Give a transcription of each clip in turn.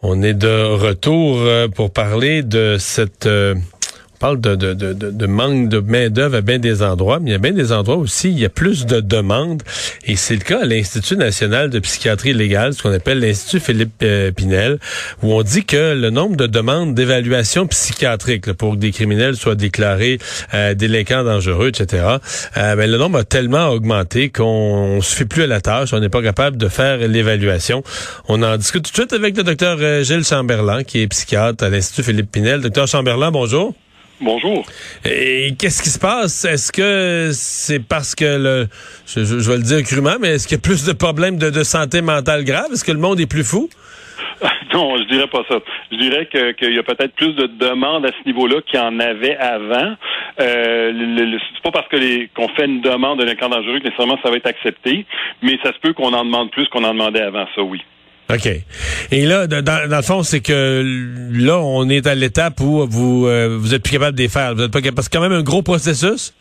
On est de retour euh, pour parler de cette... parle de, de, de, de- manque de main-d'œuvre à bien des endroits, mais il y a bien des endroits aussi, il y a plus de demandes. Et c'est le cas à l'Institut national de psychiatrie légale, ce qu'on appelle l'Institut Philippe euh, Pinel, où on dit que le nombre de demandes d'évaluation psychiatrique là, pour que des criminels soient déclarés euh, délinquants dangereux, etc., euh, ben, le nombre a tellement augmenté qu'on ne se fait plus à la tâche, on n'est pas capable de faire l'évaluation. On en discute tout de suite avec le docteur euh, Gilles Chamberlain, qui est psychiatre à l'Institut Philippe Pinel. Docteur Chamberlain, bonjour. Bonjour. Et qu'est-ce qui se passe? Est-ce que c'est parce que le, je, je- je vais le dire crûment, mais est-ce qu'il y a plus de problèmes de, de santé mentale grave? Est-ce que le monde est plus fou? Non, je dirais pas ça. Je dirais que- qu'il y a peut-être plus de demandes à ce niveau-là qu'il y en avait avant. Euh, le- le- c'est pas parce que les qu'on fait une demande d'un camp dangereux que nécessairement ça va être accepté, mais ça se peut qu'on en demande plus qu'on en demandait avant, ça oui. OK. Et là, dans, dans le fond, c'est que là, on est à l'étape où vous euh, vous êtes plus capable de les faire. Vous êtes pas capable, parce que c'est quand même un gros processus.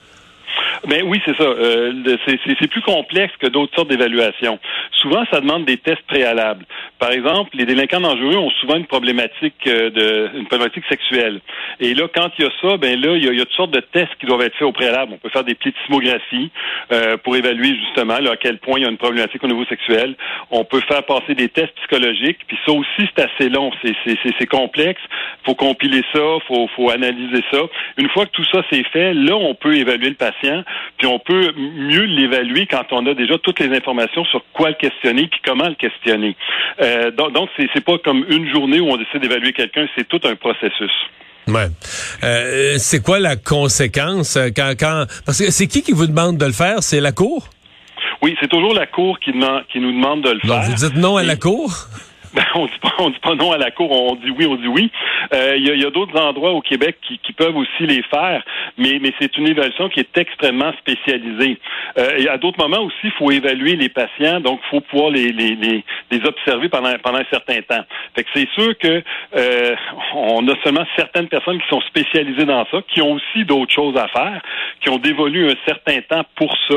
Ben oui, c'est ça. Euh, c'est- plus complexe que d'autres sortes d'évaluations. Souvent, ça demande des tests préalables. Par exemple, les délinquants dangereux ont souvent une problématique euh, de une problématique sexuelle. Et là, quand il y a ça, ben là, il y a, y a toutes sortes de tests qui doivent être faits au préalable. On peut faire des plétismographie euh, pour évaluer justement là, à quel point il y a une problématique au niveau sexuel. On peut faire passer des tests psychologiques. Puis ça aussi, c'est assez long. C'est complexe. faut compiler ça, faut, faut analyser ça. Une fois que tout ça c'est fait, là, on peut évaluer le patient, puis on peut mieux l'évaluer quand on a déjà toutes les informations sur quoi le questionner, puis comment le questionner. Euh, donc, c'est c'est pas comme une journée où on décide d'évaluer quelqu'un, c'est tout un processus. Ouais. Euh, c'est quoi la conséquence euh, quand, quand parce que c'est qui qui vous demande de le faire? C'est la cour? Oui, c'est toujours la Cour qui, demande- qui nous demande de le Donc faire. vous dites non à la cour? Ben, on dit pas, dit pas non à la cour, on dit oui, on dit oui. Euh, Il y a, il y a d'autres endroits au Québec qui, peuvent aussi les faire, mais, c'est une évaluation qui est extrêmement spécialisée. Euh, et à d'autres moments aussi, il faut évaluer les patients, donc il faut pouvoir les, les observer pendant, pendant un certain temps. Fait que c'est sûr que euh, on a seulement certaines personnes qui sont spécialisées dans ça, qui ont aussi d'autres choses à faire, qui ont dévolu un certain temps pour ça,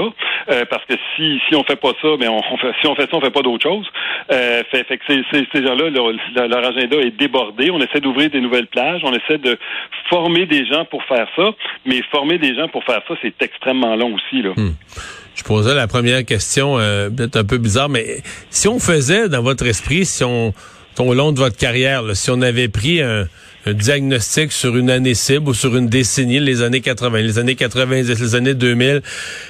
euh, parce que si si on fait pas ça, mais on, on fait, si on fait ça, on fait pas d'autre chose. Euh, fait, fait que c'est- ces gens-là, leur, agenda est débordé. On essaie d'ouvrir des nouvelles plages, on essaie de former des gens pour faire ça, mais former des gens pour faire ça, c'est extrêmement long aussi là. Je posais la première question, euh, peut-être un peu bizarre, mais si on faisait dans votre esprit, si on, au long de votre carrière, là, si on avait pris un, diagnostic sur une année cible ou sur une décennie, les années 80, les années 90, les années 2000,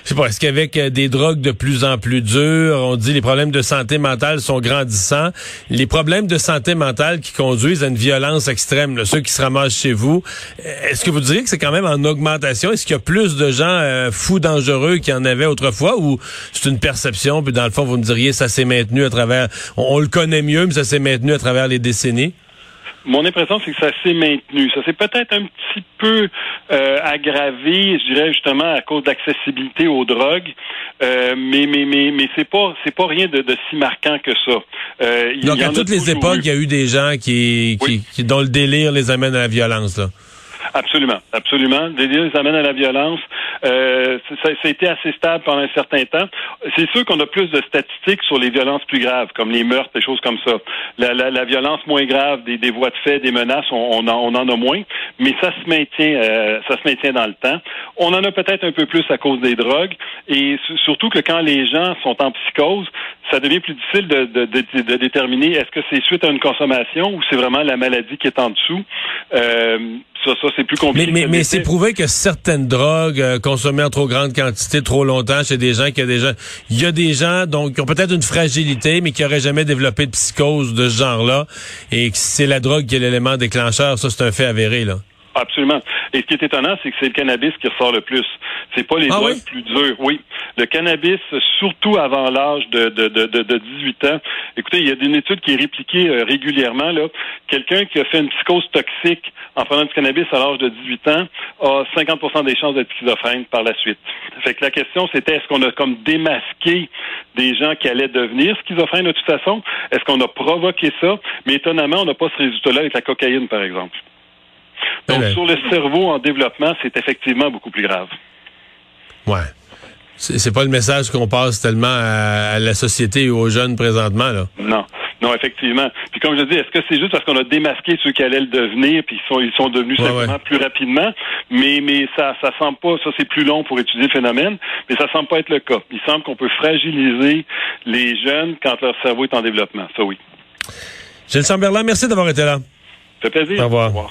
je sais pas, est-ce qu'avec euh, des drogues de plus en plus dures, on dit les problèmes de santé mentale sont grandissants, les problèmes de santé mentale qui conduisent à une violence extrême, là, ceux qui se ramassent chez vous, est-ce que vous diriez que c'est quand même en augmentation? Est-ce qu'il y a plus de gens euh, fous dangereux qu'il y en avait autrefois ou c'est une perception, puis dans le fond, vous me diriez ça s'est maintenu à travers, on le connaît mieux, mais ça s'est maintenu à travers les décennies? Mon impression, c'est que ça s'est maintenu. Ça s'est peut-être un petit peu euh, aggravé, je dirais justement à cause d'accessibilité aux drogues, euh, mais mais mais mais c'est pas c'est pas rien de, de si marquant que ça. Euh, Donc, y à en toutes les époques, il y a eu des gens qui, qui, Oui. qui- dont le délire les amène à la violence. Là. Absolument, absolument. Liens les amènent à la violence. Euh, ça, a été assez stable pendant un certain temps. C'est sûr qu'on a plus de statistiques sur les violences plus graves, comme les meurtres, des choses comme ça. La, la, la violence moins grave, des, des, voies de fait, des menaces, on, on, en, on en, a moins, mais ça se maintient, euh, ça se maintient dans le temps. On en a peut-être un peu plus à cause des drogues, et surtout que quand les gens sont en psychose, ça devient plus difficile de, de, de, de déterminer est-ce que c'est suite à une consommation ou c'est vraiment la maladie qui est en dessous. Euh, ça, ça c'est plus compliqué. Mais, mais, c'est prouvé que certaines drogues euh, consommées en trop grande quantité, trop longtemps, chez des gens qui a déjà, il y a des gens donc qui ont peut-être une fragilité, mais qui n'auraient jamais développé de psychose de ce genre-là, et c'est la drogue qui est l'élément déclencheur. Ça, c'est un fait avéré là. Absolument. Et ce qui est étonnant, c'est que c'est le cannabis qui ressort le plus. C'est pas les ah drogues plus dures. Oui. Le cannabis, surtout avant l'âge de, de, de, de, 18 ans. Écoutez, il y a une étude qui est répliquée euh, régulièrement. Là. Quelqu'un qui a fait une psychose toxique en prenant du cannabis à l'âge de 18 ans a 50 des chances d'être schizophrène par la suite. Fait que la question, c'était est-ce qu'on a comme démasqué des gens qui allaient devenir schizophrènes de toute façon? Est-ce qu'on a provoqué ça? Mais étonnamment, on n'a pas ce résultat-là avec la cocaïne, par exemple. Donc, sur le cerveau en développement, c'est effectivement beaucoup plus grave. Ouais. C'est pas le message qu'on passe tellement à, la société et aux jeunes présentement, là. Non. Non, effectivement. Puis comme je dis, est-ce que c'est juste parce qu'on a démasqué ceux qui allaient le devenir, puis ils sont, ils sont devenus simplement plus rapidement, mais mais ça ça semble pas, ça c'est plus long pour étudier le phénomène, mais ça semble pas être le cas. Il semble qu'on peut fragiliser les jeunes quand leur cerveau est en développement. Ça oui. Gilles Chamberlain, merci d'avoir été là. Ça fait plaisir. Au revoir. Au revoir.